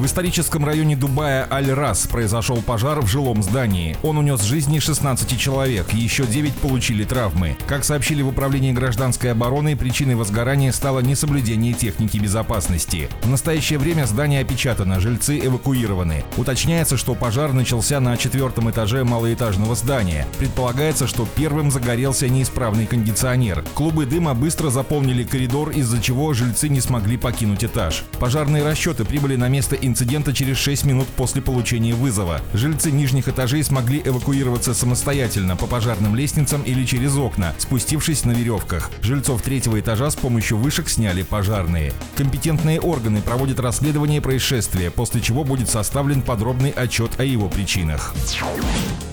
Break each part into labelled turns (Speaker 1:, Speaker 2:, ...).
Speaker 1: В историческом районе Дубая Аль-Рас произошел пожар в жилом здании. Он унес жизни 16 человек, еще 9 получили травмы. Как сообщили в Управлении гражданской обороны, причиной возгорания стало несоблюдение техники безопасности. В настоящее время здание опечатано, жильцы эвакуированы. Уточняется, что пожар начался на четвертом этаже малоэтажного здания. Предполагается, что первым загорелся неисправный кондиционер. Клубы дыма быстро заполнили коридор, из-за чего жильцы не смогли покинуть этаж. Пожарные расчеты прибыли на место инцидента через 6 минут после получения вызова. Жильцы нижних этажей смогли эвакуироваться самостоятельно по пожарным лестницам или через окна, спустившись на веревках. Жильцов третьего этажа с помощью вышек сняли пожарные. Компетентные органы проводят расследование происшествия, после чего будет составлен подробный отчет о его причинах.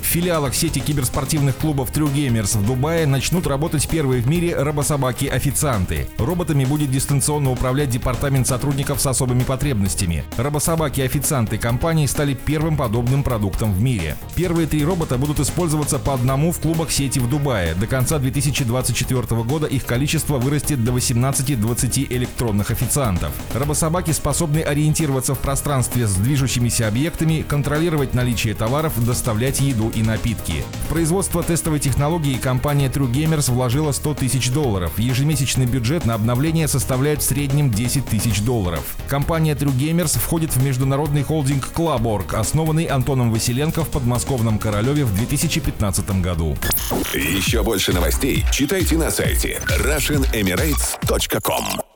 Speaker 1: Филиалах сети киберспортивных клубов True Gamers в Дубае начнут работать первые в мире робособаки-официанты. Роботами будет дистанционно управлять департамент сотрудников с особыми потребностями. Робособаки-официанты компании стали первым подобным продуктом в мире. Первые три робота будут использоваться по одному в клубах сети в Дубае. До конца 2024 года их количество вырастет до 18-20 электронных официантов. Робособаки способны ориентироваться в пространстве с движущимися объектами, контролировать наличие товаров, доставлять еду и напитки. В производство тестовой технологии компания True Gamers вложила 100 тысяч долларов. Ежемесячный бюджет на обновление составляет в среднем 10 тысяч долларов. Компания True Gamers входит в международный холдинг Cluborg, основанный Антоном Василенко в подмосковном Королеве в 2015 году.
Speaker 2: Еще больше новостей читайте на сайте RussianEmirates.com